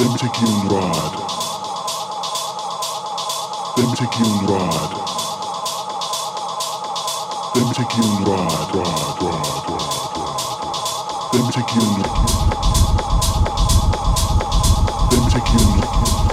Let me take you on a ride. Let me take you on a ride. Let me take you on a ride, ride, ride, ride, ride. Let me take you on a. Let me take you on a.